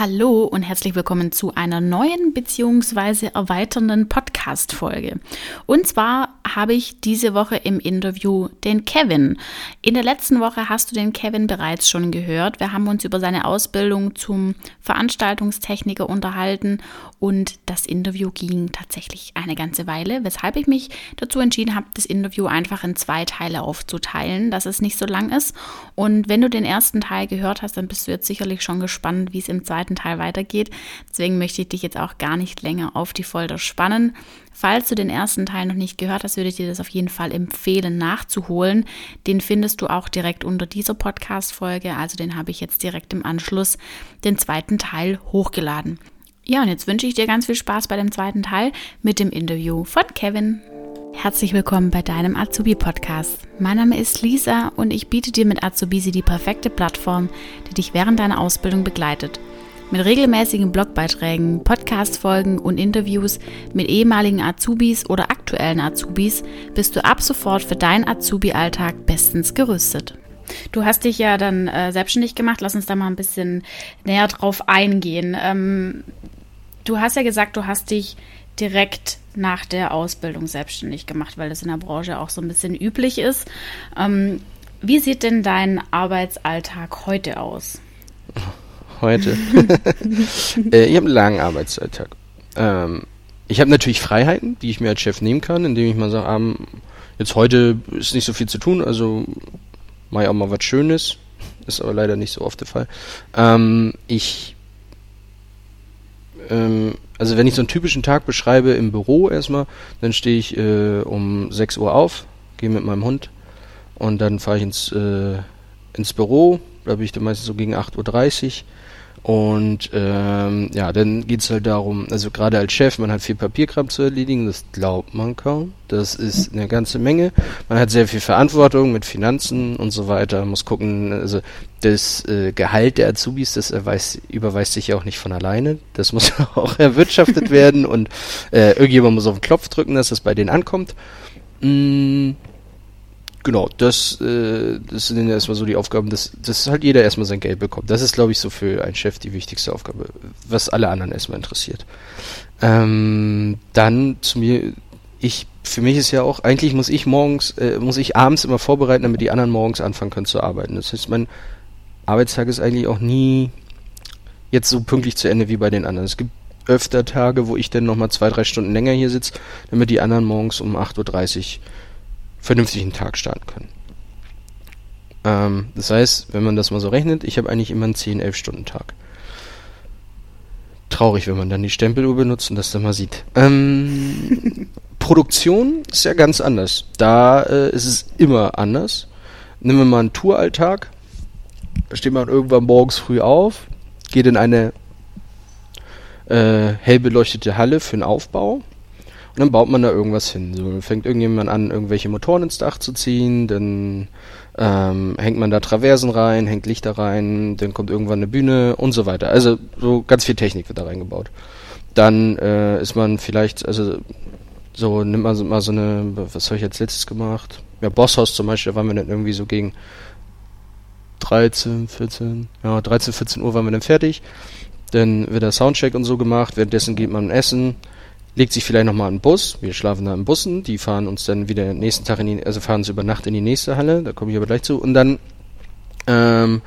Hallo und herzlich willkommen zu einer neuen bzw. erweiternden Podcast-Folge. Und zwar habe ich diese Woche im Interview den Kevin. In der letzten Woche hast du den Kevin bereits schon gehört. Wir haben uns über seine Ausbildung zum Veranstaltungstechniker unterhalten und das Interview ging tatsächlich eine ganze Weile, weshalb ich mich dazu entschieden habe, das Interview einfach in zwei Teile aufzuteilen, dass es nicht so lang ist. Und wenn du den ersten Teil gehört hast, dann bist du jetzt sicherlich schon gespannt, wie es im zweiten Teil weitergeht. Deswegen möchte ich dich jetzt auch gar nicht länger auf die Folter spannen. Falls du den ersten Teil noch nicht gehört hast, würde ich dir das auf jeden Fall empfehlen nachzuholen. Den findest du auch direkt unter dieser Podcast-Folge. Also den habe ich jetzt direkt im Anschluss den zweiten Teil hochgeladen. Ja, und jetzt wünsche ich dir ganz viel Spaß bei dem zweiten Teil mit dem Interview von Kevin. Herzlich willkommen bei deinem Azubi-Podcast. Mein Name ist Lisa und ich biete dir mit Azubisi die perfekte Plattform, die dich während deiner Ausbildung begleitet. Mit regelmäßigen Blogbeiträgen, Podcast-Folgen und Interviews mit ehemaligen Azubis oder aktuellen Azubis bist du ab sofort für deinen Azubi-Alltag bestens gerüstet. Du hast dich ja dann äh, selbstständig gemacht. Lass uns da mal ein bisschen näher drauf eingehen. Ähm, du hast ja gesagt, du hast dich direkt nach der Ausbildung selbstständig gemacht, weil das in der Branche auch so ein bisschen üblich ist. Ähm, wie sieht denn dein Arbeitsalltag heute aus? heute. äh, ich habe einen langen Arbeitsalltag. Ähm, ich habe natürlich Freiheiten, die ich mir als Chef nehmen kann, indem ich mal sage, ähm, jetzt heute ist nicht so viel zu tun, also mache ich auch mal was Schönes. Ist aber leider nicht so oft der Fall. Ähm, ich, ähm, also wenn ich so einen typischen Tag beschreibe im Büro erstmal, dann stehe ich äh, um 6 Uhr auf, gehe mit meinem Hund und dann fahre ich ins, äh, ins Büro. Da bin ich dann meistens so gegen 8.30 Uhr und ähm, ja, dann geht's halt darum, also gerade als Chef, man hat viel Papierkram zu erledigen, das glaubt man kaum. Das ist eine ganze Menge. Man hat sehr viel Verantwortung mit Finanzen und so weiter. Man muss gucken, also das äh, Gehalt der Azubis, das erweist, überweist sich ja auch nicht von alleine. Das muss auch erwirtschaftet werden und äh, irgendjemand muss auf den Klopf drücken, dass das bei denen ankommt. Mm, genau, das, äh, das sind erstmal so die Aufgaben, dass, dass halt jeder erstmal sein Geld bekommt. Das ist, glaube ich, so für einen Chef die wichtigste Aufgabe, was alle anderen erstmal interessiert. Ähm, dann zu mir, ich, für mich ist ja auch, eigentlich muss ich morgens, äh, muss ich abends immer vorbereiten, damit die anderen morgens anfangen können zu arbeiten. Das heißt, mein Arbeitstag ist eigentlich auch nie jetzt so pünktlich zu Ende wie bei den anderen. Es gibt öfter Tage, wo ich dann nochmal zwei, drei Stunden länger hier sitze, damit die anderen morgens um 8.30 Uhr vernünftig einen Tag starten können. Ähm, das heißt, wenn man das mal so rechnet, ich habe eigentlich immer einen 10, 11 Stunden Tag. Traurig, wenn man dann die Stempeluhr benutzt und das dann mal sieht. Ähm, Produktion ist ja ganz anders. Da äh, ist es immer anders. Nehmen wir mal einen Touralltag. Da steht man irgendwann morgens früh auf, geht in eine äh, hell beleuchtete Halle für den Aufbau und dann baut man da irgendwas hin. So fängt irgendjemand an, irgendwelche Motoren ins Dach zu ziehen, dann ähm, hängt man da Traversen rein, hängt Lichter rein, dann kommt irgendwann eine Bühne und so weiter. Also so ganz viel Technik wird da reingebaut. Dann äh, ist man vielleicht, also so nimmt man mal so eine, was habe ich jetzt letztes gemacht? Ja, Bosshaus zum Beispiel, da waren wir dann irgendwie so gegen 13, 14, ja, 13, 14 Uhr waren wir dann fertig. Dann wird der Soundcheck und so gemacht, währenddessen geht man essen legt sich vielleicht nochmal einen Bus. Wir schlafen da in Bussen, die fahren uns dann wieder nächsten Tag in die, also fahren uns über Nacht in die nächste Halle, da komme ich aber gleich zu. Und dann, ähm,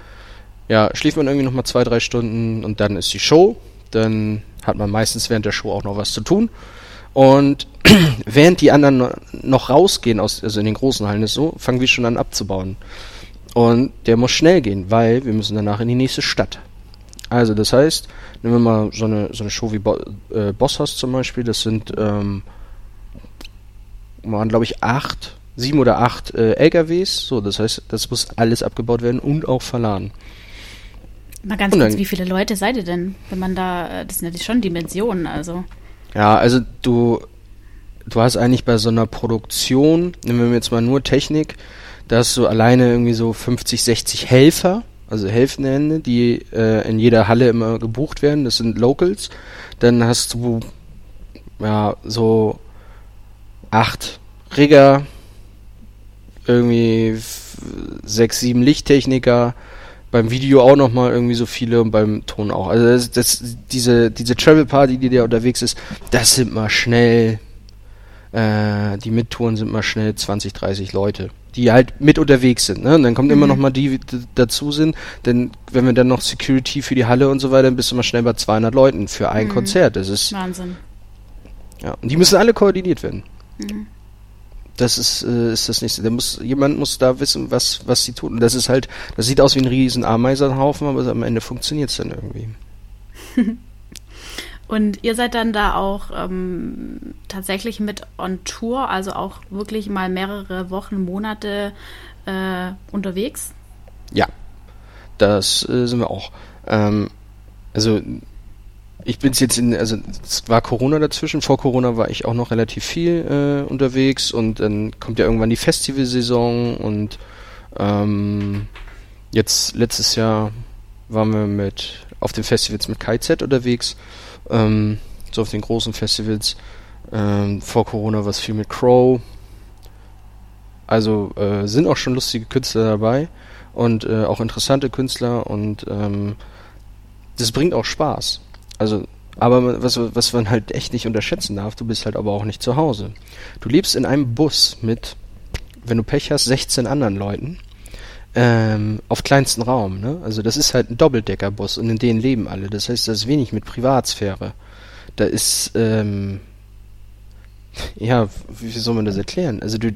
ja, schläft man irgendwie nochmal zwei, drei Stunden und dann ist die Show. Dann hat man meistens während der Show auch noch was zu tun. Und während die anderen noch rausgehen aus, also in den großen Hallen ist so, fangen wir schon an abzubauen. Und der muss schnell gehen, weil wir müssen danach in die nächste Stadt. Also das heißt, nehmen wir mal so eine, so eine Show wie Bo äh, Bosshaus zum Beispiel, das sind, ähm, waren glaube ich acht, sieben oder acht äh, LKWs, so, das heißt, das muss alles abgebaut werden und auch verladen. Mal ganz kurz, wie viele Leute seid ihr denn, wenn man da, äh, das sind ja schon Dimensionen, also. Ja, also du, du hast eigentlich bei so einer Produktion, nehmen wir jetzt mal nur Technik, da hast du alleine irgendwie so 50, 60 Helfer, also Hälftenhände, die äh, in jeder Halle immer gebucht werden. Das sind Locals. Dann hast du ja so acht Rigger, irgendwie sechs, sieben Lichttechniker, beim Video auch nochmal irgendwie so viele und beim Ton auch. Also das, das, diese, diese Travel Party, die da unterwegs ist, das sind mal schnell, äh, die Mittouren sind mal schnell 20, 30 Leute, die halt mit unterwegs sind. Ne? Und dann kommt mhm. immer noch mal die, die dazu sind, denn wenn wir dann noch Security für die Halle und so weiter, dann bist du mal schnell bei 200 Leuten für ein mhm. Konzert. Das ist Wahnsinn. Ja, und die müssen alle koordiniert werden. Mhm. Das ist, äh, ist das nächste. Der muss, jemand muss da wissen, was, was sie tun. Und das ist halt, das sieht aus wie ein riesen Ameisenhaufen, aber am Ende funktioniert es dann irgendwie. Und ihr seid dann da auch ähm, tatsächlich mit on Tour, also auch wirklich mal mehrere Wochen, Monate äh, unterwegs? Ja, das äh, sind wir auch. Ähm, also ich bin jetzt in, also es war Corona dazwischen. Vor Corona war ich auch noch relativ viel äh, unterwegs und dann kommt ja irgendwann die Festivalsaison und ähm, jetzt letztes Jahr waren wir mit auf den Festivals mit KZ unterwegs, ähm, so auf den großen Festivals. Ähm, vor Corona war es viel mit Crow. Also äh, sind auch schon lustige Künstler dabei und äh, auch interessante Künstler und ähm, das bringt auch Spaß. Also, aber was, was man halt echt nicht unterschätzen darf, du bist halt aber auch nicht zu Hause. Du lebst in einem Bus mit, wenn du Pech hast, 16 anderen Leuten ähm, auf kleinstem Raum. Ne? Also das ist halt ein Doppeldeckerbus und in denen leben alle. Das heißt, das ist wenig mit Privatsphäre. Da ist, ähm, ja, wie soll man das erklären? Also du,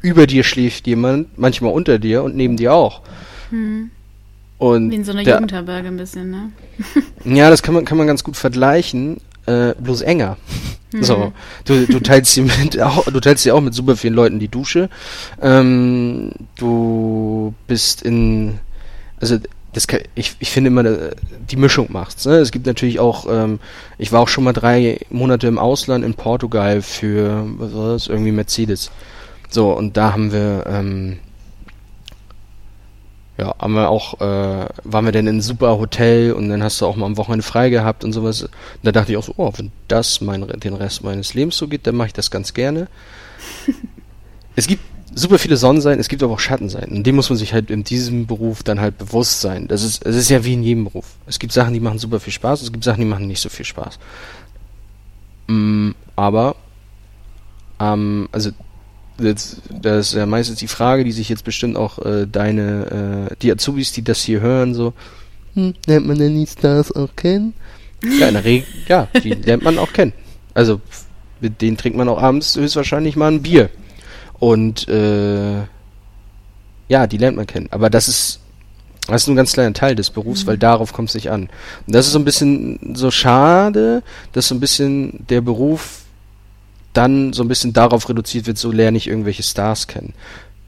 über dir schläft jemand, manchmal unter dir und neben dir auch. Hm. Und Wie in so einer der, Jugendherberge ein bisschen, ne? ja, das kann man, kann man ganz gut vergleichen, äh, bloß enger. Mhm. So, du, du teilst dir mit, auch, du teilst dir auch mit super vielen Leuten die Dusche. Ähm, du bist in, also das kann, ich, ich finde immer, die Mischung macht's. Ne? Es gibt natürlich auch, ähm, ich war auch schon mal drei Monate im Ausland in Portugal für, was war das, irgendwie Mercedes. So, und da haben wir, ähm, ja, haben wir auch, äh, waren wir denn in ein super Hotel und dann hast du auch mal am Wochenende frei gehabt und sowas. Und da dachte ich auch so, oh, wenn das mein, den Rest meines Lebens so geht, dann mache ich das ganz gerne. es gibt super viele Sonnenseiten, es gibt aber auch Schattenseiten. Und dem muss man sich halt in diesem Beruf dann halt bewusst sein. Das ist, es ist ja wie in jedem Beruf. Es gibt Sachen, die machen super viel Spaß, es gibt Sachen, die machen nicht so viel Spaß. Mm, aber, ähm, also das, das ist ja meistens die Frage, die sich jetzt bestimmt auch äh, deine, äh, die Azubis, die das hier hören, so, hm, lernt man denn die Stars auch kennen? Ja, in der Regel, ja, die lernt man auch kennen. Also, mit denen trinkt man auch abends höchstwahrscheinlich mal ein Bier. Und, äh, ja, die lernt man kennen. Aber das ist, das ist nur ein ganz kleiner Teil des Berufs, mhm. weil darauf kommt es nicht an. Und das ist so ein bisschen so schade, dass so ein bisschen der Beruf dann so ein bisschen darauf reduziert wird, so lerne ich irgendwelche Stars kennen.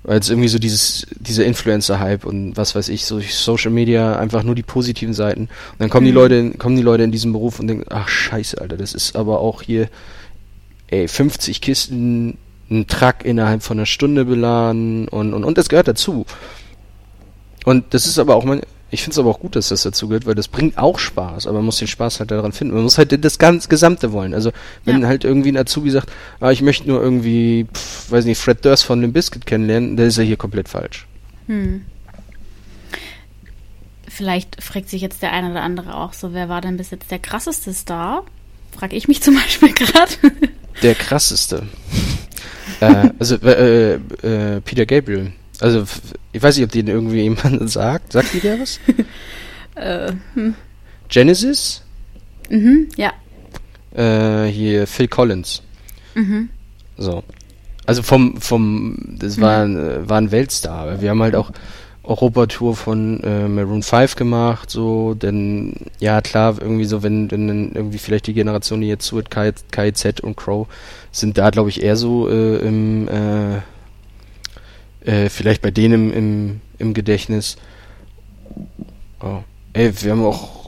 Weil es irgendwie so dieses, dieser Influencer-Hype und was weiß ich, so Social Media, einfach nur die positiven Seiten. Und dann kommen mhm. die Leute, kommen die Leute in diesen Beruf und denken, ach scheiße, Alter, das ist aber auch hier, ey, 50 Kisten, ein Truck innerhalb von einer Stunde beladen und, und, und das gehört dazu. Und das ist aber auch mein, ich finde es aber auch gut, dass das dazu gehört, weil das bringt auch Spaß, aber man muss den Spaß halt daran finden. Man muss halt das ganz Gesamte wollen. Also wenn ja. halt irgendwie ein Azubi sagt, ah, ich möchte nur irgendwie, pf, weiß nicht, Fred Durst von dem Biscuit kennenlernen, dann ist er hier komplett falsch. Hm. Vielleicht fragt sich jetzt der eine oder andere auch so, wer war denn bis jetzt der krasseste Star? Frag ich mich zum Beispiel gerade. Der krasseste. äh, also äh, äh, Peter Gabriel. Also, ich weiß nicht, ob den irgendwie jemand sagt. Sagt die der was? äh, hm. Genesis? Mhm, ja. Äh, hier Phil Collins. Mhm. So. Also vom, vom, das war, mhm. war ein Weltstar. Wir haben halt auch Europatour von äh, Maroon 5 gemacht, so, denn, ja klar, irgendwie so, wenn, wenn irgendwie vielleicht die Generation, die jetzt zuhört, KIZ und Crow, sind da, glaube ich, eher so äh, im, äh, äh, vielleicht bei denen im, im, Gedächtnis. Oh. Ey, wir haben auch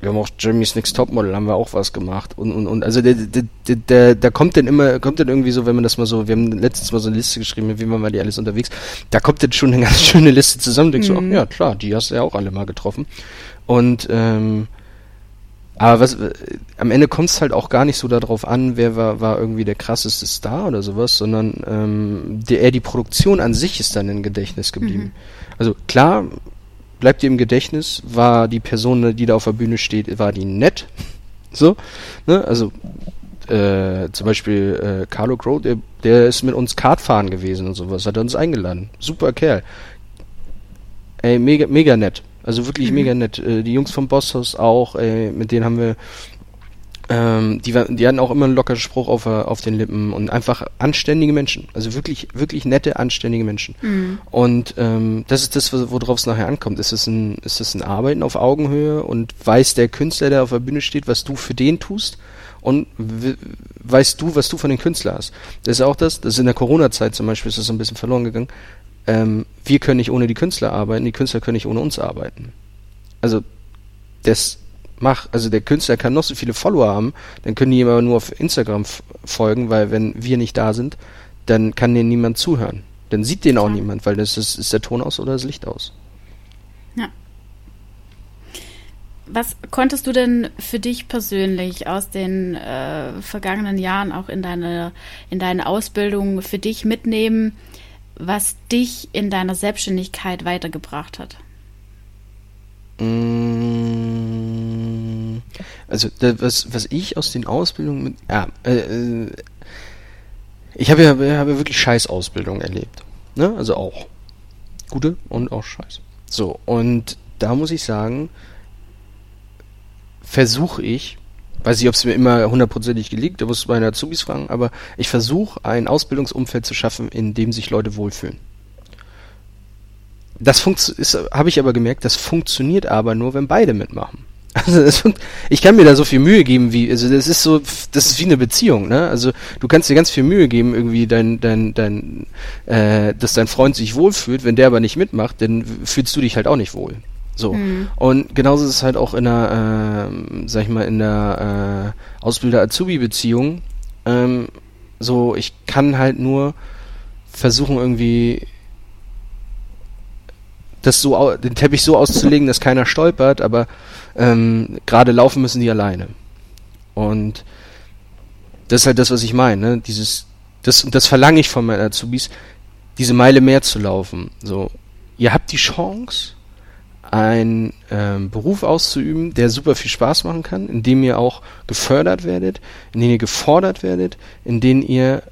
wir haben auch Jeremy's Next Topmodel haben wir auch was gemacht und und und also der der der, der da kommt dann immer kommt dann irgendwie so wenn man das mal so wir haben letztens mal so eine Liste geschrieben wie waren wir die alles unterwegs da kommt dann schon eine ganz schöne Liste zusammen denkst mhm. du ach ja klar die hast du ja auch alle mal getroffen und ähm, aber was äh, am Ende kommt es halt auch gar nicht so darauf an, wer war, war irgendwie der krasseste Star oder sowas, sondern ähm, der, eher die Produktion an sich ist dann im Gedächtnis geblieben. Mhm. Also klar, bleibt dir im Gedächtnis, war die Person, die da auf der Bühne steht, war die nett? So, ne? Also äh, zum Beispiel äh, Carlo Crow, der, der ist mit uns Kartfahren gewesen und sowas, hat er uns eingeladen. Super Kerl. Ey, mega, mega nett. Also wirklich mhm. mega nett. Äh, die Jungs vom Bosshaus auch, ey, mit denen haben wir ähm, die, die hatten auch immer einen lockeren Spruch auf, auf den Lippen und einfach anständige Menschen. Also wirklich, wirklich nette, anständige Menschen. Mhm. Und ähm, das ist das, worauf es nachher ankommt. Ist es, ein, ist es ein Arbeiten auf Augenhöhe und weiß der Künstler, der auf der Bühne steht, was du für den tust? Und weißt du, was du von den Künstlern hast? Das ist auch das, das ist in der Corona-Zeit zum Beispiel, ist das so ein bisschen verloren gegangen. Ähm, wir können nicht ohne die Künstler arbeiten, die Künstler können nicht ohne uns arbeiten. Also das mach, also der Künstler kann noch so viele Follower haben, dann können die aber nur auf Instagram folgen, weil wenn wir nicht da sind, dann kann denen niemand zuhören. Dann sieht den auch ja. niemand, weil das ist, ist der Ton aus oder das Licht aus. Ja. Was konntest du denn für dich persönlich aus den äh, vergangenen Jahren auch in deine, in deine Ausbildung für dich mitnehmen, was dich in deiner Selbstständigkeit weitergebracht hat? Mm, also was, was ich aus den Ausbildungen mit, ja, äh, äh ich habe ja, habe wirklich scheiß Ausbildung erlebt. Ne? Also auch gute und auch scheiß. So, und da muss ich sagen, versuche ich, weiß nicht, ob es mir immer hundertprozentig gelingt, da muss meine Azubis fragen, aber ich versuche ein Ausbildungsumfeld zu schaffen, in dem sich Leute wohlfühlen. Das habe ich aber gemerkt, das funktioniert aber nur, wenn beide mitmachen. Also das, ich kann mir da so viel Mühe geben, wie also das ist so, das ist wie eine Beziehung, ne? Also du kannst dir ganz viel Mühe geben, irgendwie dein, dein, dein, äh, dass dein Freund sich wohlfühlt, wenn der aber nicht mitmacht, dann fühlst du dich halt auch nicht wohl. So. Mhm. Und genauso ist es halt auch in der, äh, sag ich mal, in der äh, Ausbilder-Azubi-Beziehung. Ähm, so, ich kann halt nur versuchen, irgendwie das so, den Teppich so auszulegen, dass keiner stolpert, aber ähm, gerade laufen müssen die alleine. Und das ist halt das, was ich meine, ne? Dieses, das, das verlange ich von meinen Azubis, diese Meile mehr zu laufen. So, ihr habt die Chance, einen ähm, Beruf auszuüben, der super viel Spaß machen kann, in dem ihr auch gefördert werdet, in dem ihr gefordert werdet, in dem ihr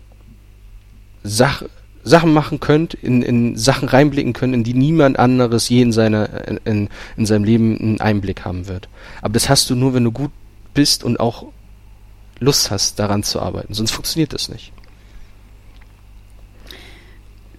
Sach Sachen machen könnt, in, in Sachen reinblicken könnt, in die niemand anderes je in, seiner, in, in seinem Leben einen Einblick haben wird. Aber das hast du nur, wenn du gut bist und auch Lust hast, daran zu arbeiten. Sonst funktioniert das nicht.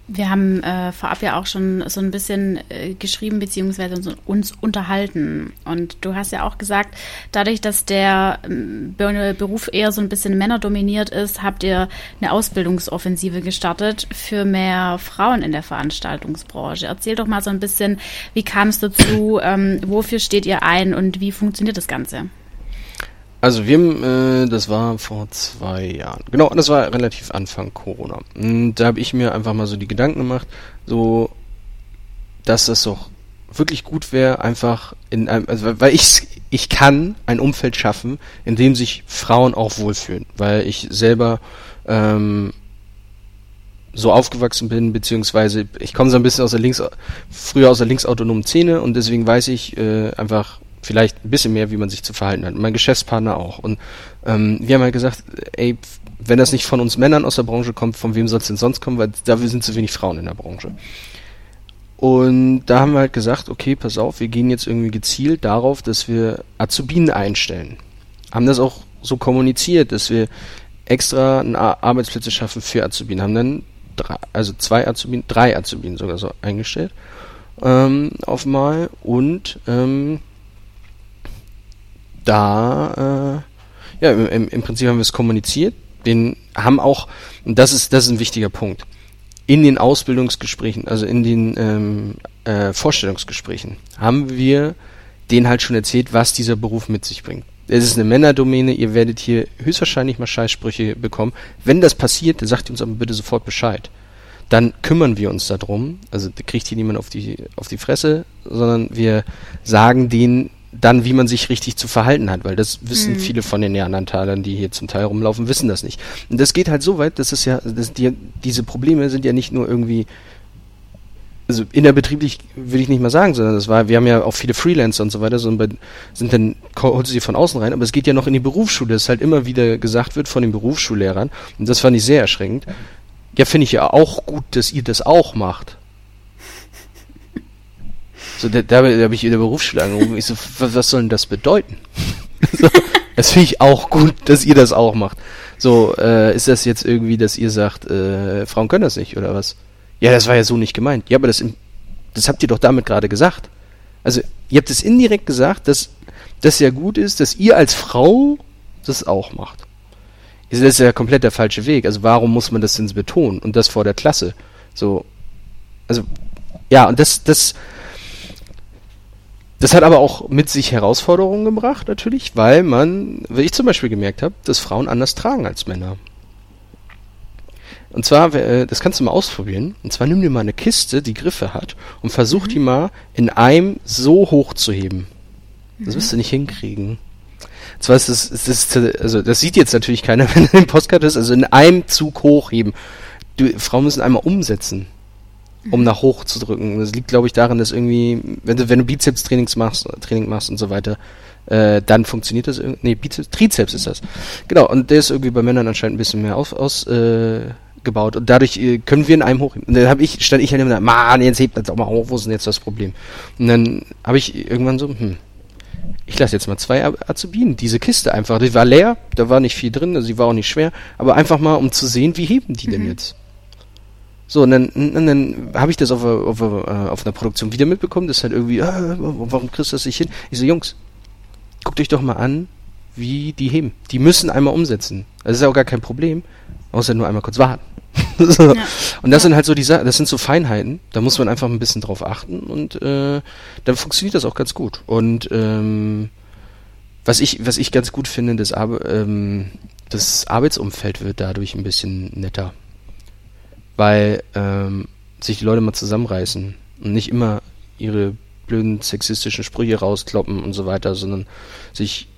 Wir haben äh, vorab ja auch schon so ein bisschen äh, geschrieben beziehungsweise uns unterhalten. Und du hast ja auch gesagt, dadurch, dass der äh, Beruf eher so ein bisschen männerdominiert ist, habt ihr eine Ausbildungsoffensive gestartet für mehr Frauen in der Veranstaltungsbranche. Erzähl doch mal so ein bisschen, wie kam es dazu, ähm, wofür steht ihr ein und wie funktioniert das Ganze? Also wir haben, äh, das war vor zwei Jahren. Genau, das war relativ Anfang Corona. Und da habe ich mir einfach mal so die Gedanken gemacht, so, dass das doch wirklich gut wäre, einfach in einem, also weil ich ich kann ein Umfeld schaffen, in dem sich Frauen auch wohlfühlen, weil ich selber ähm, so aufgewachsen bin, beziehungsweise ich komme so ein bisschen aus der links, früher aus der linksautonomen Szene und deswegen weiß ich äh, einfach, vielleicht ein bisschen mehr, wie man sich zu verhalten hat. Mein Geschäftspartner auch. Und ähm, wir haben halt gesagt, ey, wenn das nicht von uns Männern aus der Branche kommt, von wem soll es denn sonst kommen, weil dafür sind zu wenig Frauen in der Branche. Und da haben wir halt gesagt, okay, pass auf, wir gehen jetzt irgendwie gezielt darauf, dass wir Azubinen einstellen. Haben das auch so kommuniziert, dass wir extra Arbeitsplätze schaffen für Azubinen. Haben dann drei, also zwei Azubinen, drei Azubinen sogar so eingestellt ähm, auf mal und ähm, da, äh, ja, im, im Prinzip haben wir es kommuniziert. Den haben auch, und das ist, das ist ein wichtiger Punkt, in den Ausbildungsgesprächen, also in den ähm, äh, Vorstellungsgesprächen, haben wir denen halt schon erzählt, was dieser Beruf mit sich bringt. Es ist eine Männerdomäne, ihr werdet hier höchstwahrscheinlich mal Scheißsprüche bekommen. Wenn das passiert, dann sagt ihr uns aber bitte sofort Bescheid. Dann kümmern wir uns darum, also da kriegt hier niemand auf die, auf die Fresse, sondern wir sagen denen, dann, wie man sich richtig zu verhalten hat, weil das wissen mhm. viele von den Neandertalern, die hier zum Teil rumlaufen, wissen das nicht. Und das geht halt so weit, dass es ja, dass die, diese Probleme sind ja nicht nur irgendwie also innerbetrieblich würde ich nicht mal sagen, sondern das war, wir haben ja auch viele Freelancer und so weiter, sondern sind dann, holst du sie von außen rein, aber es geht ja noch in die Berufsschule, dass halt immer wieder gesagt wird von den Berufsschullehrern, und das fand ich sehr erschreckend. Ja, finde ich ja auch gut, dass ihr das auch macht. So, da, da, da habe ich in der Berufsschule angerufen, ich so, was, was soll denn das bedeuten? so, das finde ich auch gut, dass ihr das auch macht. So, äh, ist das jetzt irgendwie, dass ihr sagt, äh, Frauen können das nicht, oder was? Ja, das war ja so nicht gemeint. Ja, aber das, das habt ihr doch damit gerade gesagt. Also, ihr habt es indirekt gesagt, dass das ja gut ist, dass ihr als Frau das auch macht. Das ist ja komplett der falsche Weg. Also, warum muss man das denn betonen? Und das vor der Klasse. So, also, ja, und das, das, das hat aber auch mit sich Herausforderungen gebracht, natürlich, weil man, wie ich zum Beispiel gemerkt habe, dass Frauen anders tragen als Männer. Und zwar, äh, das kannst du mal ausprobieren. Und zwar nimm dir mal eine Kiste, die Griffe hat, und versuch mhm. die mal in einem so hoch zu heben. Das mhm. wirst du nicht hinkriegen. Zwar ist das, ist das, also das sieht jetzt natürlich keiner, wenn er den Postkarte ist, also in einem Zug hochheben. Du, Frauen müssen einmal umsetzen, um mhm. nach hoch zu drücken. Das liegt, glaube ich, daran, dass irgendwie, wenn du, wenn du Bizeps-Trainings machst, Training machst und so weiter, äh, dann funktioniert das irgendwie. Nee, Bizeps, Trizeps ist das. Genau, und der ist irgendwie bei Männern anscheinend ein bisschen mehr aus, aus äh, gebaut und dadurch äh, können wir in einem hochheben. Und dann habe ich, stand ich halt immer da, Mann, jetzt hebt das auch mal hoch, wo ist denn jetzt das Problem? Und dann habe ich irgendwann so, hm, ich lasse jetzt mal zwei Azubinen, diese Kiste einfach, die war leer, da war nicht viel drin, also sie war auch nicht schwer, aber einfach mal, um zu sehen, wie heben die mhm. denn jetzt? So, und dann, und dann habe ich das auf, auf, auf einer Produktion wieder mitbekommen, das ist halt irgendwie, äh, warum kriegst du das nicht hin? Ich so, Jungs, guckt euch doch mal an, wie die heben. Die müssen einmal umsetzen. Das ist auch gar kein Problem, außer nur einmal kurz warten. so. ja. Und das ja. sind halt so die Sachen, das sind so Feinheiten, da muss man einfach ein bisschen drauf achten und äh, dann funktioniert das auch ganz gut. Und ähm, was ich, was ich ganz gut finde, das, Ar ähm, das Arbeitsumfeld wird dadurch ein bisschen netter. Weil ähm, sich die Leute mal zusammenreißen und nicht immer ihre blöden sexistischen Sprüche rauskloppen und so weiter, sondern sich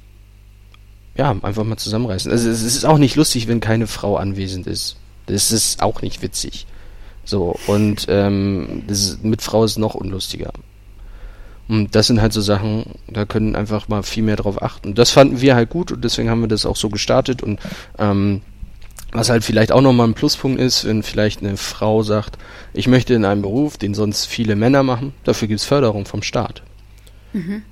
ja einfach mal zusammenreißen. Also es ist auch nicht lustig, wenn keine Frau anwesend ist. Das ist auch nicht witzig. So, und ähm, ist, mit Frau ist noch unlustiger. Und das sind halt so Sachen, da können einfach mal viel mehr drauf achten. Das fanden wir halt gut und deswegen haben wir das auch so gestartet. Und ähm, was halt vielleicht auch nochmal ein Pluspunkt ist, wenn vielleicht eine Frau sagt, ich möchte in einem Beruf, den sonst viele Männer machen, dafür gibt es Förderung vom Staat. Mhm.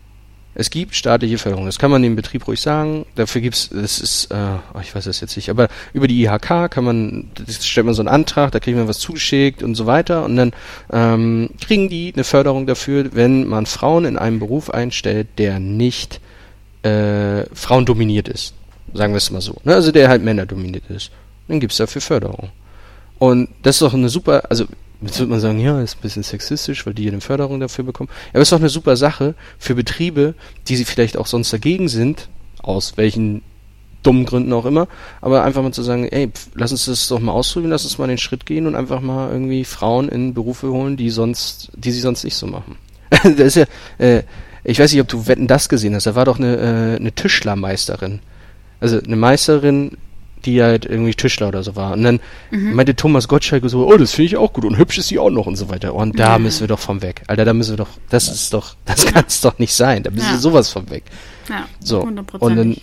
Es gibt staatliche Förderung, das kann man dem Betrieb ruhig sagen. Dafür gibt's, das ist, äh, oh, ich weiß das jetzt nicht, aber über die IHK kann man, das stellt man so einen Antrag, da kriegt man was zugeschickt und so weiter und dann ähm, kriegen die eine Förderung dafür, wenn man Frauen in einem Beruf einstellt, der nicht äh, frauendominiert ist. Sagen wir es mal so. Ne? Also der halt männerdominiert ist. Dann gibt's dafür Förderung. Und das ist doch eine super, also Jetzt wird man sagen, ja, ist ein bisschen sexistisch, weil die eine Förderung dafür bekommen. Aber es ist doch eine super Sache für Betriebe, die sie vielleicht auch sonst dagegen sind, aus welchen dummen Gründen auch immer, aber einfach mal zu sagen, ey, pf, lass uns das doch mal ausprobieren, lass uns mal den Schritt gehen und einfach mal irgendwie Frauen in Berufe holen, die sonst, die sie sonst nicht so machen. das ist ja, äh, ich weiß nicht, ob du Wetten das gesehen hast, da war doch eine, äh, eine Tischlermeisterin. Also eine Meisterin die halt irgendwie Tischler oder so war. Und dann mhm. meinte Thomas Gottschalk so, oh, das finde ich auch gut und hübsch ist sie auch noch und so weiter. Und da mhm. müssen wir doch vom weg. Alter, da müssen wir doch, das ist doch, das kann es doch nicht sein. Da müssen ja. wir sowas vom weg. Ja, so. Und dann,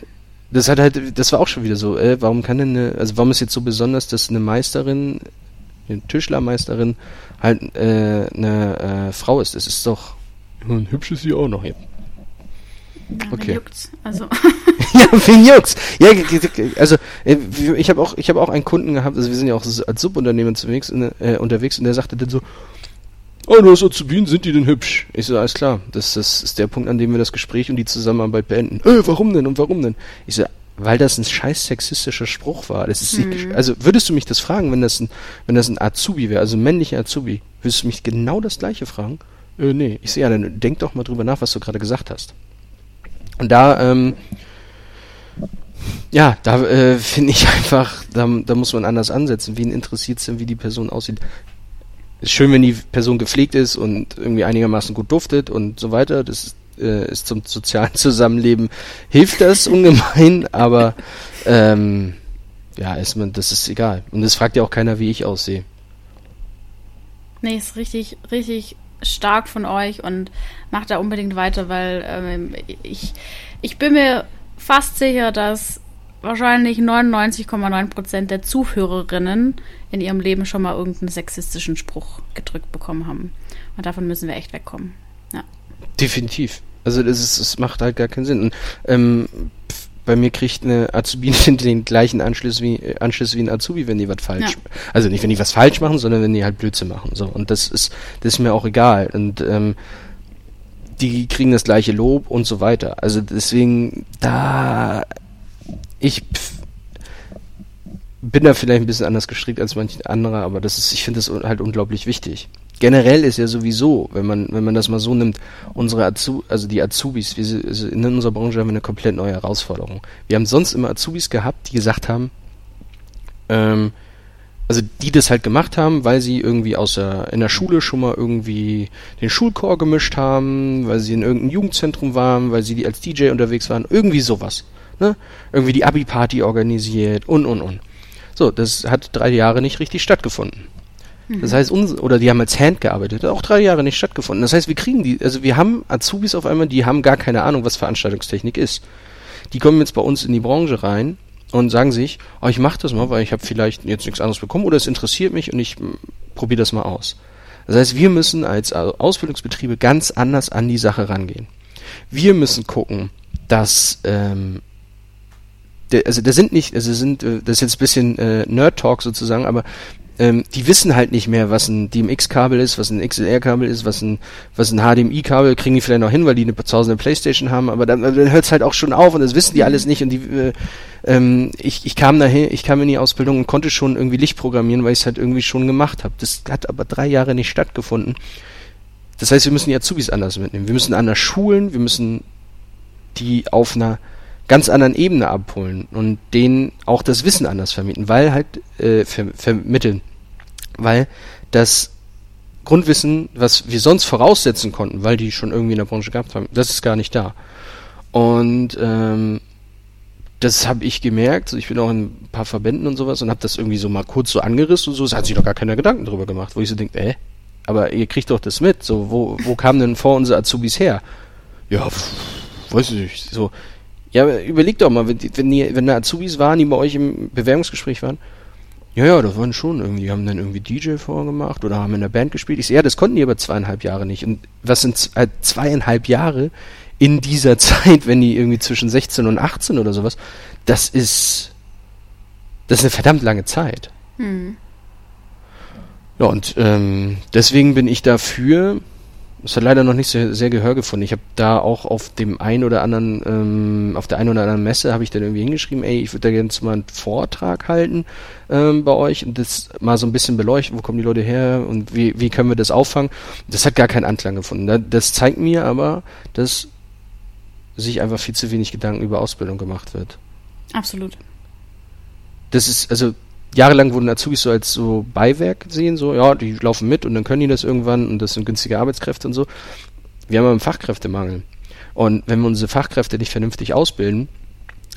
das hat halt, das war auch schon wieder so, äh, warum kann denn eine, also warum ist jetzt so besonders, dass eine Meisterin, eine Tischlermeisterin halt äh, eine äh, Frau ist? Das ist doch, hübsch ist sie auch noch. Ja. Ja, okay. Juckt's. Also. ja, wen juckt's? Ja, also äh, ich habe auch, ich habe auch einen Kunden gehabt. Also wir sind ja auch als Subunternehmen unterwegs, äh, unterwegs und der sagte dann so, Oh, du hast Azubinen, sind die denn hübsch? Ich so, alles klar, das, das ist der Punkt, an dem wir das Gespräch und die Zusammenarbeit beenden. Äh, warum denn und warum denn? Ich so, weil das ein scheiß sexistischer Spruch war. Das ist hm. also würdest du mich das fragen, wenn das ein, wenn das ein Azubi wäre, also ein männlicher Azubi, würdest du mich genau das gleiche fragen? Äh, nee. Ich sehe ja, dann denk doch mal drüber nach, was du gerade gesagt hast. Und da, ähm, ja, da äh, finde ich einfach, da, da muss man anders ansetzen. Wen interessiert es denn, wie die Person aussieht? Ist schön, wenn die Person gepflegt ist und irgendwie einigermaßen gut duftet und so weiter. Das äh, ist zum sozialen Zusammenleben hilft das ungemein, aber ähm, ja, ist man, das ist egal. Und es fragt ja auch keiner, wie ich aussehe. Nee, ist richtig, richtig stark von euch und macht da unbedingt weiter, weil ähm, ich, ich bin mir fast sicher, dass wahrscheinlich 99,9 Prozent der Zuhörerinnen in ihrem Leben schon mal irgendeinen sexistischen Spruch gedrückt bekommen haben. Und davon müssen wir echt wegkommen. Ja. Definitiv. Also das, ist, das macht halt gar keinen Sinn. Und, ähm, bei mir kriegt eine Azubine den gleichen Anschluss wie, äh, Anschluss wie ein Azubi, wenn die was falsch, ja. also nicht wenn die was falsch machen, sondern wenn die halt Blödsinn machen. So und das ist, das ist mir auch egal. Und ähm, die kriegen das gleiche Lob und so weiter. Also deswegen da ich bin da vielleicht ein bisschen anders gestrickt als manche andere, aber das ist, ich finde das halt unglaublich wichtig. Generell ist ja sowieso, wenn man, wenn man das mal so nimmt, unsere Azu also die Azubis, wir, in unserer Branche haben wir eine komplett neue Herausforderung. Wir haben sonst immer Azubis gehabt, die gesagt haben, ähm, also die das halt gemacht haben, weil sie irgendwie aus der, in der Schule schon mal irgendwie den Schulchor gemischt haben, weil sie in irgendeinem Jugendzentrum waren, weil sie als DJ unterwegs waren, irgendwie sowas. Ne? Irgendwie die Abi-Party organisiert und und und. So, das hat drei Jahre nicht richtig stattgefunden. Das heißt, uns, oder die haben als Hand gearbeitet, hat auch drei Jahre nicht stattgefunden. Das heißt, wir kriegen die, also wir haben Azubis auf einmal, die haben gar keine Ahnung, was Veranstaltungstechnik ist. Die kommen jetzt bei uns in die Branche rein und sagen sich, oh, ich mache das mal, weil ich habe vielleicht jetzt nichts anderes bekommen oder es interessiert mich und ich probiere das mal aus. Das heißt, wir müssen als Ausbildungsbetriebe ganz anders an die Sache rangehen. Wir müssen gucken, dass ähm, also da sind nicht, also sind, äh, das ist jetzt ein bisschen äh, Nerd-Talk sozusagen, aber ähm, die wissen halt nicht mehr, was ein DMX-Kabel ist, was ein XLR-Kabel ist, was ein, was ein HDMI-Kabel, kriegen die vielleicht noch hin, weil die eine zu Hause eine Playstation haben, aber dann, dann hört es halt auch schon auf und das wissen die alles nicht und die, äh, ähm, ich, ich kam dahin, ich kam in die Ausbildung und konnte schon irgendwie Licht programmieren, weil ich es halt irgendwie schon gemacht habe. Das hat aber drei Jahre nicht stattgefunden. Das heißt, wir müssen die Azubis anders mitnehmen. Wir müssen anders schulen, wir müssen die auf einer ganz anderen Ebene abholen und denen auch das Wissen anders vermitteln, weil halt äh, ver vermitteln, weil das Grundwissen, was wir sonst voraussetzen konnten, weil die schon irgendwie in der Branche gehabt haben, das ist gar nicht da. Und ähm, das habe ich gemerkt. Ich bin auch in ein paar Verbänden und sowas und habe das irgendwie so mal kurz so angerissen und so. Es hat sich doch gar keiner Gedanken drüber gemacht, wo ich so denke, äh, aber ihr kriegt doch das mit. So, wo, wo kamen denn vor unsere Azubis her? Ja, pff, weiß ich nicht. So, ja, überleg doch mal, wenn, wenn, die, wenn da Azubis waren, die bei euch im Bewerbungsgespräch waren. Ja, ja, das waren schon irgendwie, die haben dann irgendwie DJ vorgemacht oder haben in der Band gespielt. Ich so, ja, das konnten die aber zweieinhalb Jahre nicht. Und was sind äh, zweieinhalb Jahre in dieser Zeit, wenn die irgendwie zwischen 16 und 18 oder sowas? Das ist, das ist eine verdammt lange Zeit. Hm. Ja, und ähm, deswegen bin ich dafür, es hat leider noch nicht sehr, sehr Gehör gefunden. Ich habe da auch auf dem einen oder anderen, ähm, auf der einen oder anderen Messe habe ich dann irgendwie hingeschrieben, ey, ich würde da gerne mal einen Vortrag halten ähm, bei euch und das mal so ein bisschen beleuchten, wo kommen die Leute her und wie, wie können wir das auffangen. Das hat gar keinen Anklang gefunden. Das zeigt mir aber, dass sich einfach viel zu wenig Gedanken über Ausbildung gemacht wird. Absolut. Das ist, also jahrelang wurden Azubis so als so Beiwerk gesehen, so, ja, die laufen mit und dann können die das irgendwann und das sind günstige Arbeitskräfte und so. Wir haben aber einen Fachkräftemangel. Und wenn wir unsere Fachkräfte nicht vernünftig ausbilden,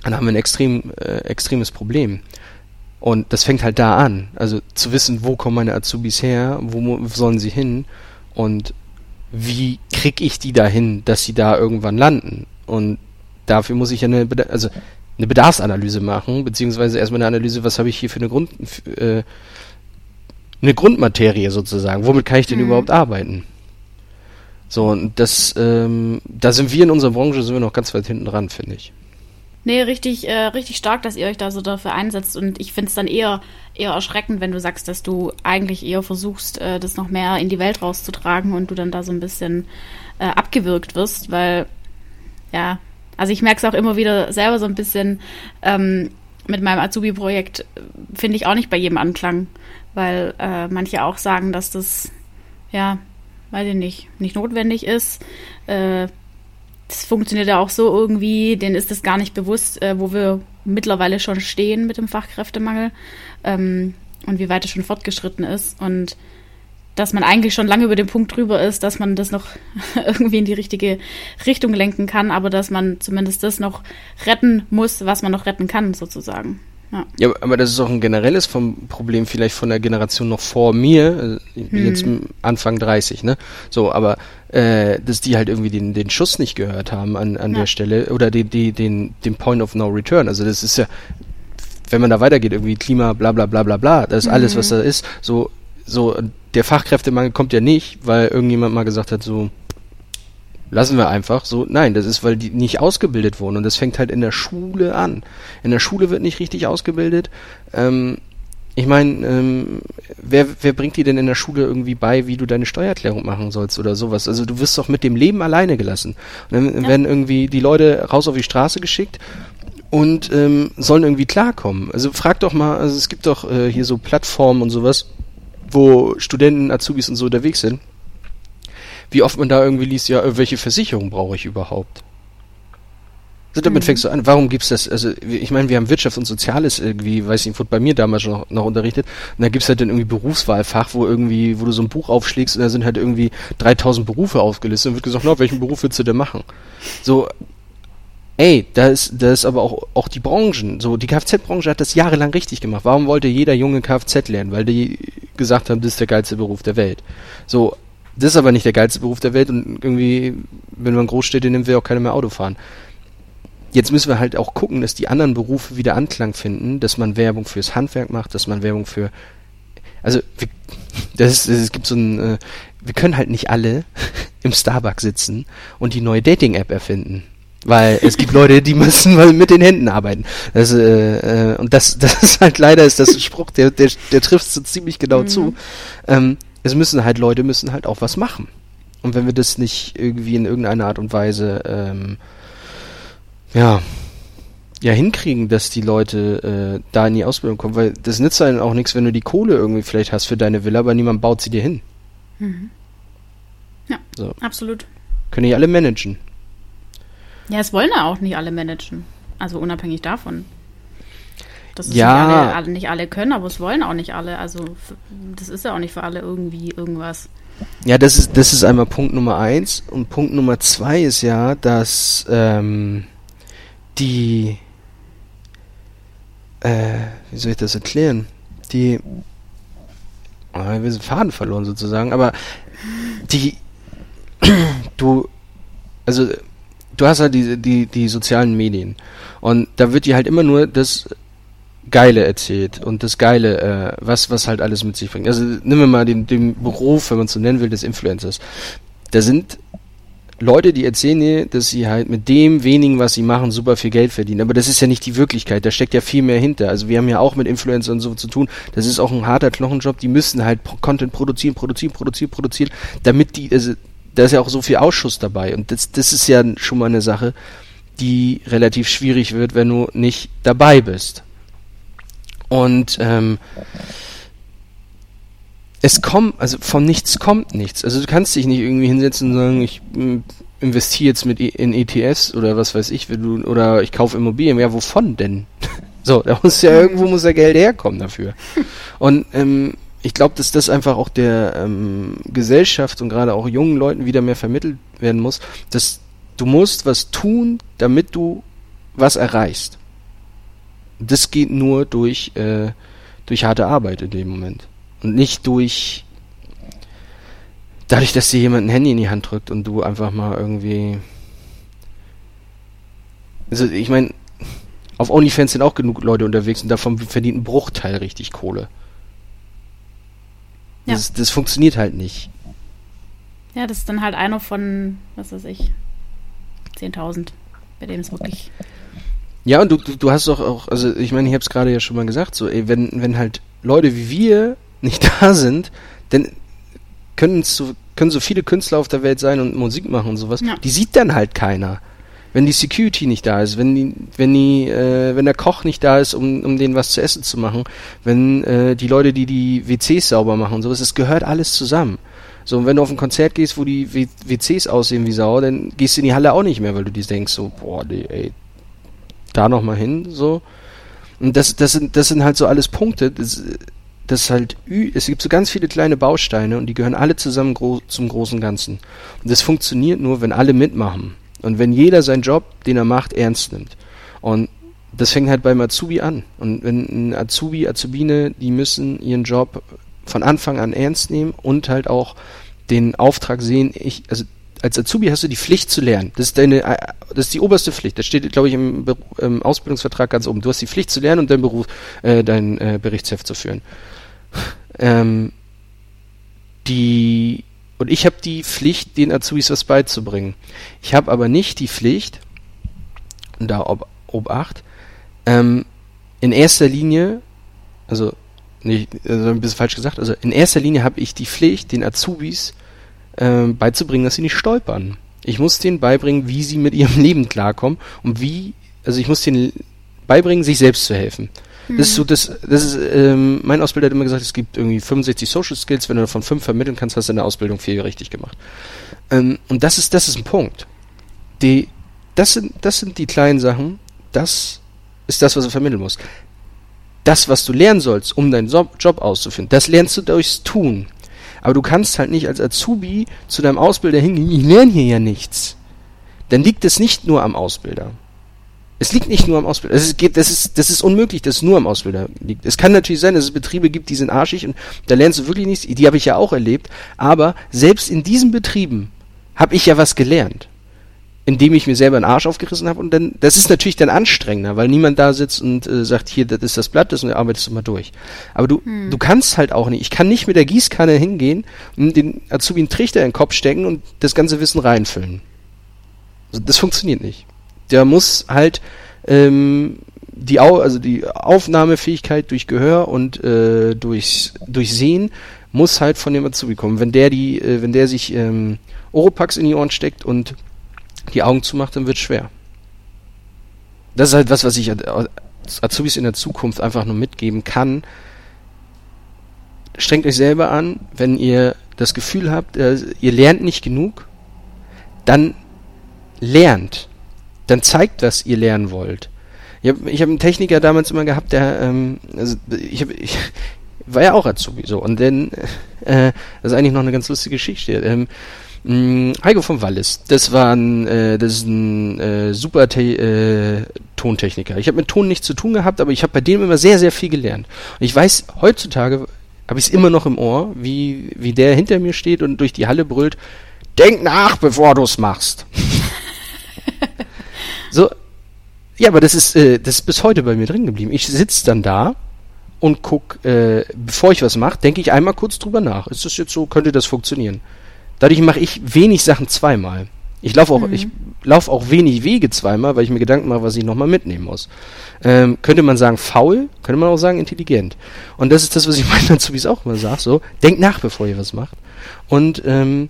dann haben wir ein extrem, äh, extremes Problem. Und das fängt halt da an. Also zu wissen, wo kommen meine Azubis her, wo sollen sie hin und wie krieg ich die dahin, dass sie da irgendwann landen. Und dafür muss ich ja eine, also eine Bedarfsanalyse machen, beziehungsweise erstmal eine Analyse, was habe ich hier für eine Grund, äh, eine Grundmaterie sozusagen, womit kann ich denn mhm. überhaupt arbeiten? So, und das, ähm, da sind wir in unserer Branche, sind wir noch ganz weit hinten dran, finde ich. Nee, richtig, äh, richtig stark, dass ihr euch da so dafür einsetzt. Und ich finde es dann eher, eher erschreckend, wenn du sagst, dass du eigentlich eher versuchst, äh, das noch mehr in die Welt rauszutragen und du dann da so ein bisschen äh, abgewürgt wirst, weil, ja, also ich merke es auch immer wieder selber so ein bisschen ähm, mit meinem Azubi-Projekt, finde ich auch nicht bei jedem Anklang, weil äh, manche auch sagen, dass das, ja, weiß ich nicht, nicht notwendig ist. Äh, das funktioniert ja auch so irgendwie, denen ist es gar nicht bewusst, äh, wo wir mittlerweile schon stehen mit dem Fachkräftemangel ähm, und wie weit es schon fortgeschritten ist. Und dass man eigentlich schon lange über den Punkt drüber ist, dass man das noch irgendwie in die richtige Richtung lenken kann, aber dass man zumindest das noch retten muss, was man noch retten kann, sozusagen. Ja. ja. aber das ist auch ein generelles vom Problem vielleicht von der Generation noch vor mir, äh, hm. jetzt Anfang 30, ne? So, aber äh, dass die halt irgendwie den, den Schuss nicht gehört haben an, an ja. der Stelle oder die, die, den, den Point of No Return. Also das ist ja, wenn man da weitergeht, irgendwie Klima, bla bla bla bla bla, das ist mhm. alles, was da ist. So, so, der Fachkräftemangel kommt ja nicht, weil irgendjemand mal gesagt hat, so, lassen wir einfach so. Nein, das ist, weil die nicht ausgebildet wurden und das fängt halt in der Schule an. In der Schule wird nicht richtig ausgebildet. Ähm, ich meine, ähm, wer, wer bringt dir denn in der Schule irgendwie bei, wie du deine Steuererklärung machen sollst oder sowas? Also du wirst doch mit dem Leben alleine gelassen. Und dann ja. werden irgendwie die Leute raus auf die Straße geschickt und ähm, sollen irgendwie klarkommen. Also frag doch mal, also es gibt doch äh, hier so Plattformen und sowas, wo Studenten, Azubis und so unterwegs sind wie oft man da irgendwie liest, ja, welche Versicherung brauche ich überhaupt? Also damit mhm. fängst du an, warum gibt's das, also ich meine, wir haben Wirtschaft und Soziales irgendwie, weiß ich, wurde bei mir damals schon noch, noch unterrichtet, und da gibt's halt dann irgendwie Berufswahlfach, wo irgendwie, wo du so ein Buch aufschlägst und da sind halt irgendwie 3000 Berufe aufgelistet und wird gesagt, na, welchen Beruf willst du denn machen? So, ey, da ist, da ist aber auch, auch die Branchen, so, die Kfz-Branche hat das jahrelang richtig gemacht. Warum wollte jeder junge Kfz lernen? Weil die gesagt haben, das ist der geilste Beruf der Welt. So, das ist aber nicht der geilste Beruf der Welt und irgendwie, wenn man Großstädte nimmt, will auch keiner mehr Auto fahren. Jetzt müssen wir halt auch gucken, dass die anderen Berufe wieder Anklang finden, dass man Werbung fürs Handwerk macht, dass man Werbung für, also, das ist, es gibt so ein, äh, wir können halt nicht alle im Starbucks sitzen und die neue Dating-App erfinden. Weil es gibt Leute, die müssen mal mit den Händen arbeiten. Das, äh, äh, und das, das ist halt leider ist das ein Spruch, der, der, der trifft so ziemlich genau mhm. zu. Ähm, es müssen halt Leute müssen halt auch was machen. Und wenn wir das nicht irgendwie in irgendeiner Art und Weise ähm, ja ja hinkriegen, dass die Leute äh, da in die Ausbildung kommen, weil das nützt dann auch nichts, wenn du die Kohle irgendwie vielleicht hast für deine Villa, aber niemand baut sie dir hin. Mhm. Ja, so. absolut. Können die alle managen. Ja, es wollen ja auch nicht alle managen. Also unabhängig davon. Das ist ja. nicht alle, nicht alle können, aber es wollen auch nicht alle. Also das ist ja auch nicht für alle irgendwie irgendwas. Ja, das ist, das ist einmal Punkt Nummer eins. Und Punkt Nummer zwei ist ja, dass ähm, die, äh, wie soll ich das erklären? Die, oh, wir sind Faden verloren sozusagen, aber die, du, also du hast halt die, die, die sozialen Medien und da wird dir halt immer nur das Geile erzählt und das Geile, äh, was, was halt alles mit sich bringt. Also nehmen wir mal den, den Beruf, wenn man es so nennen will, des Influencers. Da sind Leute, die erzählen dir, dass sie halt mit dem wenigen, was sie machen, super viel Geld verdienen. Aber das ist ja nicht die Wirklichkeit. Da steckt ja viel mehr hinter. Also wir haben ja auch mit Influencern und so zu tun. Das ist auch ein harter Knochenjob. Die müssen halt Content produzieren, produzieren, produzieren, produzieren, damit die, also da ist ja auch so viel Ausschuss dabei. Und das, das ist ja schon mal eine Sache, die relativ schwierig wird, wenn du nicht dabei bist. Und ähm, es kommt, also von nichts kommt nichts. Also du kannst dich nicht irgendwie hinsetzen und sagen, ich hm, investiere jetzt mit e, in ETS oder was weiß ich, du, oder ich kaufe Immobilien. Ja, wovon denn? so, da muss ja irgendwo muss ja Geld herkommen dafür. Und ähm, ich glaube, dass das einfach auch der ähm, Gesellschaft und gerade auch jungen Leuten wieder mehr vermittelt werden muss, dass du musst was tun, damit du was erreichst das geht nur durch, äh, durch harte Arbeit in dem Moment. Und nicht durch dadurch, dass dir jemand ein Handy in die Hand drückt und du einfach mal irgendwie. Also ich meine, auf OnlyFans sind auch genug Leute unterwegs und davon verdient ein Bruchteil richtig Kohle. Ja. Das, das funktioniert halt nicht. Ja, das ist dann halt einer von, was weiß ich, 10.000, bei dem es wirklich ja, und du, du, hast doch auch, also ich meine, ich habe es gerade ja schon mal gesagt, so, ey, wenn, wenn halt Leute wie wir nicht da sind, dann können so, können so viele Künstler auf der Welt sein und Musik machen und sowas, ja. die sieht dann halt keiner. Wenn die Security nicht da ist, wenn die, wenn die, äh, wenn der Koch nicht da ist, um, um denen was zu essen zu machen, wenn äh, die Leute, die die WCs sauber machen und sowas, es gehört alles zusammen. So, und wenn du auf ein Konzert gehst, wo die w WCs aussehen wie Sau, dann gehst du in die Halle auch nicht mehr, weil du dir denkst, so, boah, nee, ey, da nochmal hin, so. Und das, das sind, das sind halt so alles Punkte, das, das halt, es gibt so ganz viele kleine Bausteine und die gehören alle zusammen gro zum großen Ganzen. Und das funktioniert nur, wenn alle mitmachen. Und wenn jeder seinen Job, den er macht, ernst nimmt. Und das fängt halt beim Azubi an. Und wenn ein Azubi, Azubine, die müssen ihren Job von Anfang an ernst nehmen und halt auch den Auftrag sehen, ich, also als Azubi hast du die Pflicht zu lernen. Das ist deine, das ist die oberste Pflicht. Das steht, glaube ich, im, im, Ausbildungsvertrag ganz oben. Du hast die Pflicht zu lernen und dein Beruf, äh, dein äh, Berichtsheft zu führen. Ähm, die und ich habe die Pflicht, den Azubis was beizubringen. Ich habe aber nicht die Pflicht, und da ob, Obacht, ähm, in erster Linie, also nicht, also ein bisschen falsch gesagt, also in erster Linie habe ich die Pflicht, den Azubis äh, beizubringen, dass sie nicht stolpern. Ich muss denen beibringen, wie sie mit ihrem Leben klarkommen und wie, also ich muss denen beibringen, sich selbst zu helfen. Das ist so, das, das ist, ähm, mein Ausbilder hat immer gesagt, es gibt irgendwie 65 Social Skills, wenn du davon fünf vermitteln kannst, hast du in der Ausbildung vier richtig gemacht. Ähm, und das ist, das ist ein Punkt. Die, das sind, das sind die kleinen Sachen, das ist das, was du vermitteln musst. Das, was du lernen sollst, um deinen Job auszuführen, das lernst du durchs Tun. Aber du kannst halt nicht als Azubi zu deinem Ausbilder hingehen, ich lerne hier ja nichts. Dann liegt es nicht nur am Ausbilder. Es liegt nicht nur am Ausbilder. Es geht, das, ist, das ist unmöglich, dass es nur am Ausbilder liegt. Es kann natürlich sein, dass es Betriebe gibt, die sind arschig und da lernst du wirklich nichts. Die habe ich ja auch erlebt. Aber selbst in diesen Betrieben habe ich ja was gelernt indem ich mir selber einen Arsch aufgerissen habe und dann, das ist natürlich dann anstrengender, weil niemand da sitzt und äh, sagt, hier, das ist das Blatt, das und arbeitest du mal durch. Aber du, hm. du kannst halt auch nicht, ich kann nicht mit der Gießkanne hingehen und den Azubi einen Trichter in den Kopf stecken und das ganze Wissen reinfüllen. Also das funktioniert nicht. Der muss halt ähm, die, Au also die Aufnahmefähigkeit durch Gehör und äh, durchs, durch Sehen muss halt von dem Azubi kommen. Wenn der die, äh, wenn der sich ähm, Oropax in die Ohren steckt und die Augen zumacht, dann wird schwer. Das ist halt was, was ich Azubis in der Zukunft einfach nur mitgeben kann. Strengt euch selber an, wenn ihr das Gefühl habt, äh, ihr lernt nicht genug, dann lernt. Dann zeigt, was ihr lernen wollt. Ich habe ich hab einen Techniker damals immer gehabt, der, ähm, also ich, hab, ich war ja auch Azubi so. Und dann, äh, das ist eigentlich noch eine ganz lustige Geschichte. Ähm, Heiko von Wallis, das war ein, äh, das ist ein äh, super äh, Tontechniker. Ich habe mit Ton nichts zu tun gehabt, aber ich habe bei dem immer sehr, sehr viel gelernt. Und ich weiß, heutzutage habe ich es immer noch im Ohr, wie, wie der hinter mir steht und durch die Halle brüllt, denk nach, bevor du es machst. so, ja, aber das ist, äh, das ist bis heute bei mir drin geblieben. Ich sitze dann da und guck, äh, bevor ich was mache, denke ich einmal kurz drüber nach. Ist das jetzt so, könnte das funktionieren? Dadurch mache ich wenig Sachen zweimal. Ich laufe auch, mhm. ich laufe auch wenig Wege zweimal, weil ich mir Gedanken mache, was ich nochmal mitnehmen muss. Ähm, könnte man sagen faul, könnte man auch sagen intelligent. Und das ist das, was ich meinen Azubis auch immer sage, so, denkt nach, bevor ihr was macht. Und, ähm,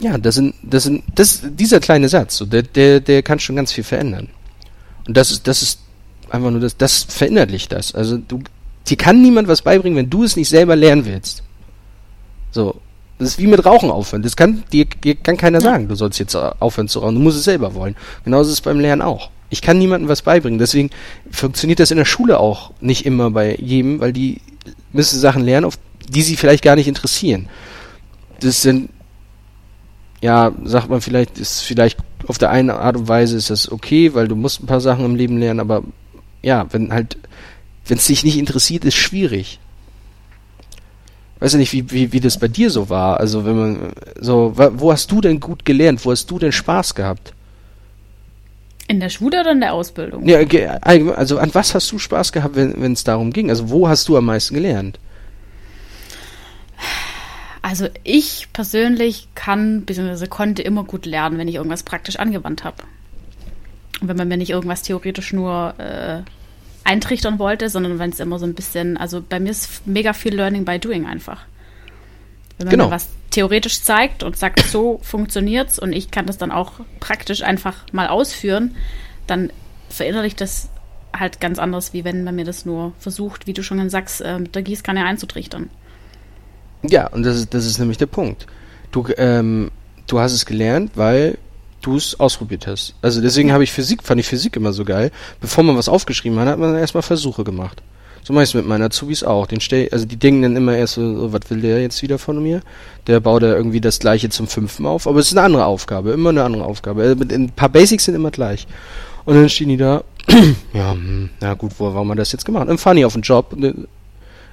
ja, das sind, das sind, das, dieser kleine Satz, so, der, der, der kann schon ganz viel verändern. Und das ist, das ist einfach nur das, das verinnerlicht das. Also du, dir kann niemand was beibringen, wenn du es nicht selber lernen willst. So, das ist wie mit Rauchen aufhören. Das kann dir, dir kann keiner sagen, du sollst jetzt aufhören zu rauchen. Du musst es selber wollen. Genauso ist es beim Lernen auch. Ich kann niemandem was beibringen. Deswegen funktioniert das in der Schule auch nicht immer bei jedem, weil die müssen Sachen lernen, auf die sie vielleicht gar nicht interessieren. Das sind, ja, sagt man vielleicht, ist vielleicht auf der einen Art und Weise ist das okay, weil du musst ein paar Sachen im Leben lernen, aber ja, wenn halt, wenn es dich nicht interessiert, ist schwierig weiß ja nicht, wie, wie, wie das bei dir so war. Also wenn man so, wo hast du denn gut gelernt? Wo hast du denn Spaß gehabt? In der Schule oder in der Ausbildung? Ja, also an was hast du Spaß gehabt, wenn es darum ging? Also wo hast du am meisten gelernt? Also ich persönlich kann bzw. konnte immer gut lernen, wenn ich irgendwas praktisch angewandt habe. Und wenn man mir nicht irgendwas theoretisch nur äh, eintrichtern wollte, sondern wenn es immer so ein bisschen, also bei mir ist mega viel Learning by Doing einfach. Wenn man genau. mir was theoretisch zeigt und sagt, so funktioniert's und ich kann das dann auch praktisch einfach mal ausführen, dann verinnerlicht das halt ganz anders, wie wenn man mir das nur versucht, wie du schon sagst, äh, mit der Gießkanne einzutrichtern. Ja, und das ist, das ist nämlich der Punkt. Du, ähm, du hast es gelernt, weil du es ausprobiert hast. Also deswegen habe ich Physik, fand ich Physik immer so geil. Bevor man was aufgeschrieben hat, hat man erstmal Versuche gemacht. So mache ich es mit meinen Azubis auch. Den stell, also die denken dann immer erst so, so, was will der jetzt wieder von mir? Der baut da irgendwie das gleiche zum fünften auf, aber es ist eine andere Aufgabe, immer eine andere Aufgabe. Also ein paar Basics sind immer gleich. Und dann stehen die da ja, hm, na gut, wo warum haben wir das jetzt gemacht? Dann fahren die auf den Job und, und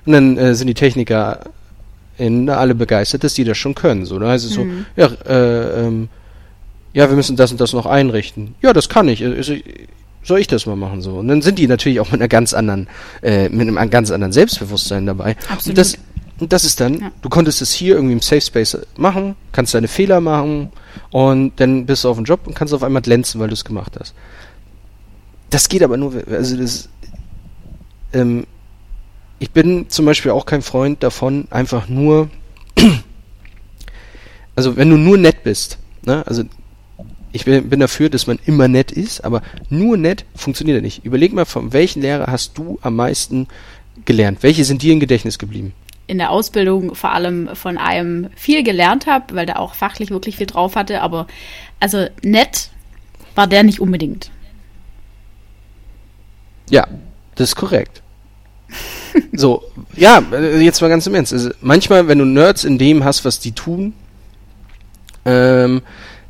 dann äh, sind die Techniker in, alle begeistert, dass die das schon können. So, da heißt es mhm. so, ja, äh, ähm, ja, wir müssen das und das noch einrichten. Ja, das kann ich. Also, soll ich das mal machen so? Und dann sind die natürlich auch mit einer ganz anderen, äh, mit einem ganz anderen Selbstbewusstsein dabei. Absolut. Und das, und das ist dann, ja. du konntest es hier irgendwie im Safe Space machen, kannst deine Fehler machen und dann bist du auf dem Job und kannst auf einmal glänzen, weil du es gemacht hast. Das geht aber nur, also das, ähm, ich bin zum Beispiel auch kein Freund davon, einfach nur, also wenn du nur nett bist, ne, also ich bin dafür, dass man immer nett ist, aber nur nett funktioniert ja nicht. Überleg mal, von welchen Lehrer hast du am meisten gelernt? Welche sind dir im Gedächtnis geblieben? In der Ausbildung vor allem von einem viel gelernt habe, weil der auch fachlich wirklich viel drauf hatte, aber also nett war der nicht unbedingt. Ja, das ist korrekt. So, ja, jetzt mal ganz im Ernst. Also manchmal, wenn du Nerds in dem hast, was die tun, ähm,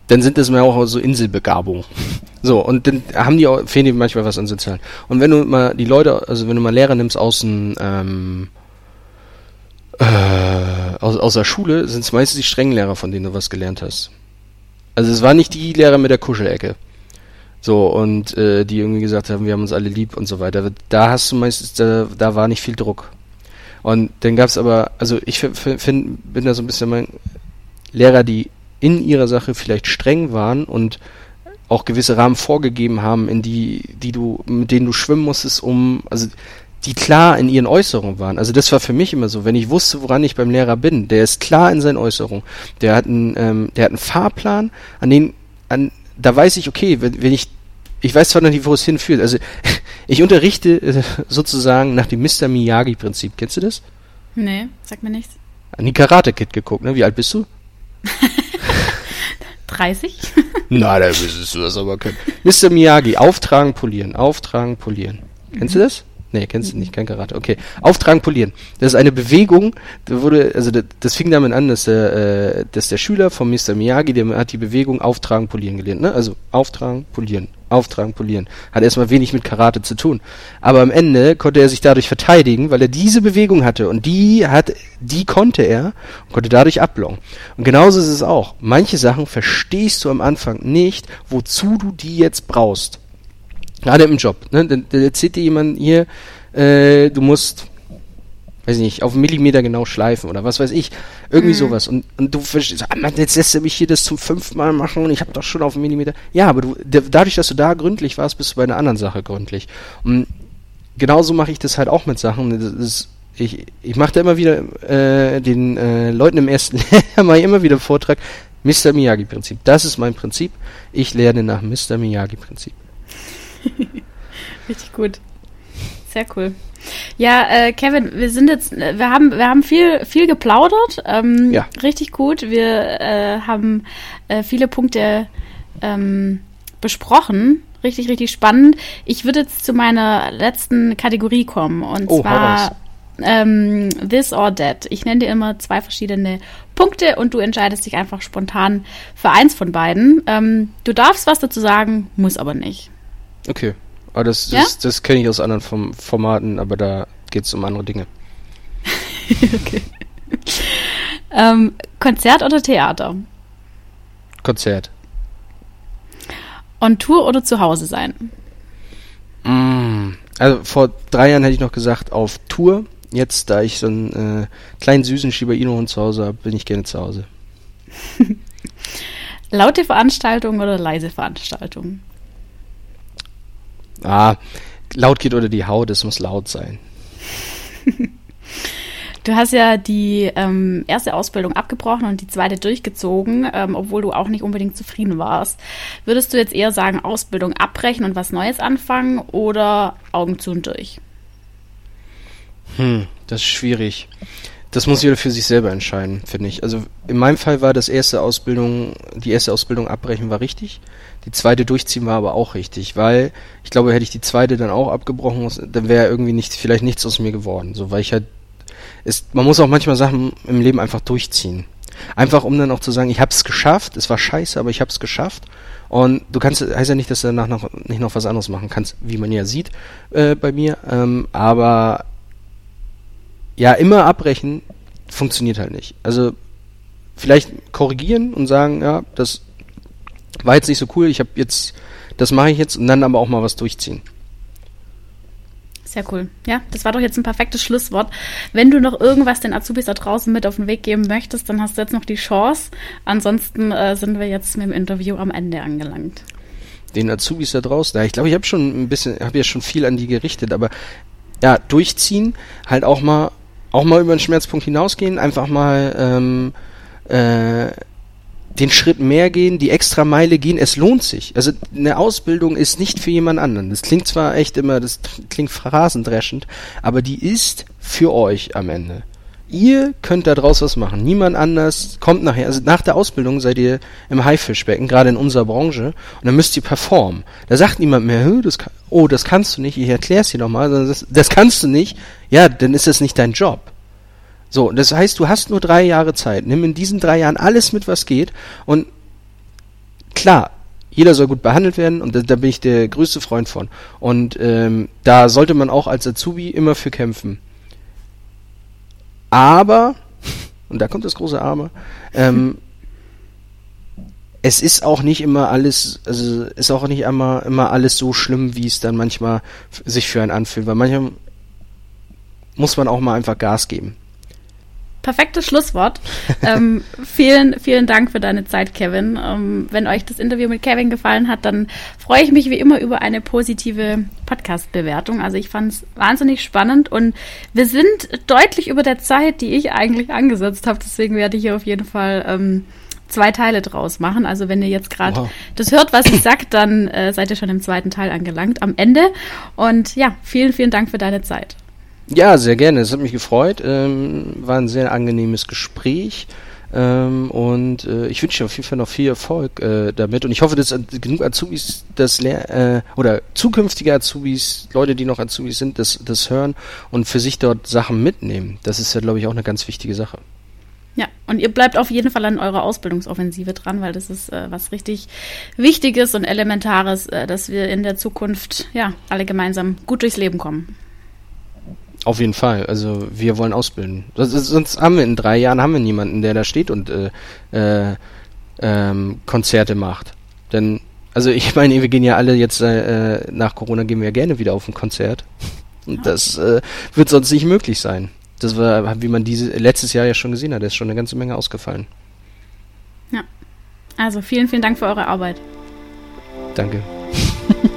dann sind das mal auch so Inselbegabungen. So, und dann haben die auch, fehlen die manchmal was an Sozialen. Und wenn du mal die Leute, also wenn du mal Lehrer nimmst aus dem, ähm, äh, aus, aus der Schule, sind es meistens die strengen Lehrer, von denen du was gelernt hast. Also es war nicht die Lehrer mit der Kuschelecke. So, und äh, die irgendwie gesagt haben, wir haben uns alle lieb und so weiter. Da hast du meistens, da, da war nicht viel Druck. Und dann gab es aber, also ich finde, bin da so ein bisschen mein Lehrer, die in ihrer Sache vielleicht streng waren und auch gewisse Rahmen vorgegeben haben, in die, die du, mit denen du schwimmen musstest, um, also die klar in ihren Äußerungen waren. Also das war für mich immer so, wenn ich wusste, woran ich beim Lehrer bin, der ist klar in seinen Äußerungen. Der hat einen, ähm, der hat einen Fahrplan, an den, an, da weiß ich, okay, wenn, wenn ich, ich weiß zwar noch nicht, wo es hinführt. Also ich unterrichte äh, sozusagen nach dem Mr. Miyagi-Prinzip. Kennst du das? Nee, sag mir nichts. An die Karate-Kid geguckt, ne? Wie alt bist du? 30? Na, da müsstest du das aber können. Mr. Miyagi, auftragen, polieren, auftragen, polieren. Kennst du das? Nee, kennst du nicht, kein Karate. Okay. Auftragen, polieren. Das ist eine Bewegung, da wurde, also das, das fing damit an, dass der, äh, dass der Schüler von Mr. Miyagi, der hat die Bewegung auftragen, polieren gelernt, ne? Also auftragen, polieren, auftragen, polieren. Hat erstmal wenig mit Karate zu tun. Aber am Ende konnte er sich dadurch verteidigen, weil er diese Bewegung hatte und die hat, die konnte er und konnte dadurch ablocken. Und genauso ist es auch. Manche Sachen verstehst du am Anfang nicht, wozu du die jetzt brauchst. Gerade im Job. Ne? Da, da erzählt dir jemand hier, äh, du musst, weiß ich nicht, auf einen Millimeter genau schleifen oder was weiß ich. Irgendwie mhm. sowas. Und, und du verstehst, ah, Mann, jetzt lässt er mich hier das zum fünften Mal machen und ich habe doch schon auf einen Millimeter. Ja, aber du, dadurch, dass du da gründlich warst, bist du bei einer anderen Sache gründlich. Und genauso mache ich das halt auch mit Sachen. Das ist, ich, ich mache da immer wieder äh, den äh, Leuten im ersten Lehrjahr mal immer wieder Vortrag. Mr. Miyagi-Prinzip. Das ist mein Prinzip. Ich lerne nach Mr. Miyagi-Prinzip. Richtig gut. Sehr cool. Ja, äh, Kevin, wir sind jetzt, wir haben, wir haben viel, viel geplaudert. Ähm, ja. Richtig gut. Wir äh, haben äh, viele Punkte ähm, besprochen. Richtig, richtig spannend. Ich würde jetzt zu meiner letzten Kategorie kommen. Und oh, zwar ähm, This or That. Ich nenne dir immer zwei verschiedene Punkte und du entscheidest dich einfach spontan für eins von beiden. Ähm, du darfst was dazu sagen, muss aber nicht. Okay. Aber das, ja? das, das kenne ich aus anderen Form Formaten, aber da geht es um andere Dinge. okay. ähm, Konzert oder Theater? Konzert. On Tour oder zu Hause sein? Mm, also vor drei Jahren hätte ich noch gesagt auf Tour. Jetzt, da ich so einen äh, kleinen süßen Shiba Inu zu Hause habe, bin ich gerne zu Hause. Laute Veranstaltung oder leise Veranstaltung? Ah, laut geht unter die Haut, es muss laut sein. Du hast ja die ähm, erste Ausbildung abgebrochen und die zweite durchgezogen, ähm, obwohl du auch nicht unbedingt zufrieden warst. Würdest du jetzt eher sagen, Ausbildung abbrechen und was Neues anfangen oder Augen zu und durch? Hm, das ist schwierig das muss jeder für sich selber entscheiden, finde ich. Also in meinem Fall war das erste Ausbildung, die erste Ausbildung abbrechen war richtig. Die zweite durchziehen war aber auch richtig, weil ich glaube, hätte ich die zweite dann auch abgebrochen, dann wäre irgendwie nicht, vielleicht nichts aus mir geworden. So, weil ich halt, ist, man muss auch manchmal Sachen im Leben einfach durchziehen. Einfach um dann auch zu sagen, ich habe es geschafft, es war scheiße, aber ich habe es geschafft. Und du kannst, heißt ja nicht, dass du danach noch nicht noch was anderes machen kannst, wie man ja sieht äh, bei mir. Ähm, aber ja, immer abbrechen funktioniert halt nicht. Also vielleicht korrigieren und sagen, ja, das war jetzt nicht so cool, ich habe jetzt, das mache ich jetzt und dann aber auch mal was durchziehen. Sehr cool. Ja, das war doch jetzt ein perfektes Schlusswort. Wenn du noch irgendwas den Azubis da draußen mit auf den Weg geben möchtest, dann hast du jetzt noch die Chance. Ansonsten äh, sind wir jetzt mit dem Interview am Ende angelangt. Den Azubis da draußen, ja, ich glaube, ich habe schon ein bisschen, habe ja schon viel an die gerichtet, aber ja, durchziehen, halt auch mal, auch mal über den Schmerzpunkt hinausgehen, einfach mal ähm, äh, den Schritt mehr gehen, die extra Meile gehen, es lohnt sich. Also eine Ausbildung ist nicht für jemand anderen. Das klingt zwar echt immer, das klingt phrasendreschend, aber die ist für euch am Ende. Ihr könnt da draus was machen. Niemand anders kommt nachher. Also nach der Ausbildung seid ihr im Haifischbecken, gerade in unserer Branche, und dann müsst ihr performen. Da sagt niemand mehr, das kann, oh, das kannst du nicht, ich erklär's dir nochmal, das, das kannst du nicht. Ja, dann ist das nicht dein Job. So, das heißt, du hast nur drei Jahre Zeit. Nimm in diesen drei Jahren alles mit, was geht. Und klar, jeder soll gut behandelt werden und da, da bin ich der größte Freund von. Und ähm, da sollte man auch als Azubi immer für kämpfen. Aber, und da kommt das große Aber, ähm, es ist auch nicht immer alles, also ist auch nicht immer, immer alles so schlimm, wie es dann manchmal sich für einen anfühlt, weil manchmal muss man auch mal einfach Gas geben perfektes Schlusswort. ähm, vielen, vielen Dank für deine Zeit, Kevin. Ähm, wenn euch das Interview mit Kevin gefallen hat, dann freue ich mich wie immer über eine positive Podcast-Bewertung. Also ich fand es wahnsinnig spannend und wir sind deutlich über der Zeit, die ich eigentlich angesetzt habe. Deswegen werde ich hier auf jeden Fall ähm, zwei Teile draus machen. Also wenn ihr jetzt gerade wow. das hört, was ich sage, dann äh, seid ihr schon im zweiten Teil angelangt, am Ende. Und ja, vielen, vielen Dank für deine Zeit. Ja, sehr gerne. Es hat mich gefreut. Ähm, war ein sehr angenehmes Gespräch. Ähm, und äh, ich wünsche dir auf jeden Fall noch viel Erfolg äh, damit. Und ich hoffe, dass genug Azubis das äh, oder zukünftige Azubis, Leute, die noch Azubis sind, das, das hören und für sich dort Sachen mitnehmen. Das ist ja, glaube ich, auch eine ganz wichtige Sache. Ja, und ihr bleibt auf jeden Fall an eurer Ausbildungsoffensive dran, weil das ist äh, was richtig Wichtiges und Elementares, äh, dass wir in der Zukunft ja alle gemeinsam gut durchs Leben kommen. Auf jeden Fall. Also wir wollen ausbilden. Sonst haben wir in drei Jahren haben wir niemanden, der da steht und äh, äh, ähm, Konzerte macht. Denn, also ich meine, wir gehen ja alle jetzt äh, nach Corona gehen wir gerne wieder auf ein Konzert. Und das äh, wird sonst nicht möglich sein. Das war, wie man diese letztes Jahr ja schon gesehen hat, ist schon eine ganze Menge ausgefallen. Ja. Also vielen, vielen Dank für eure Arbeit. Danke.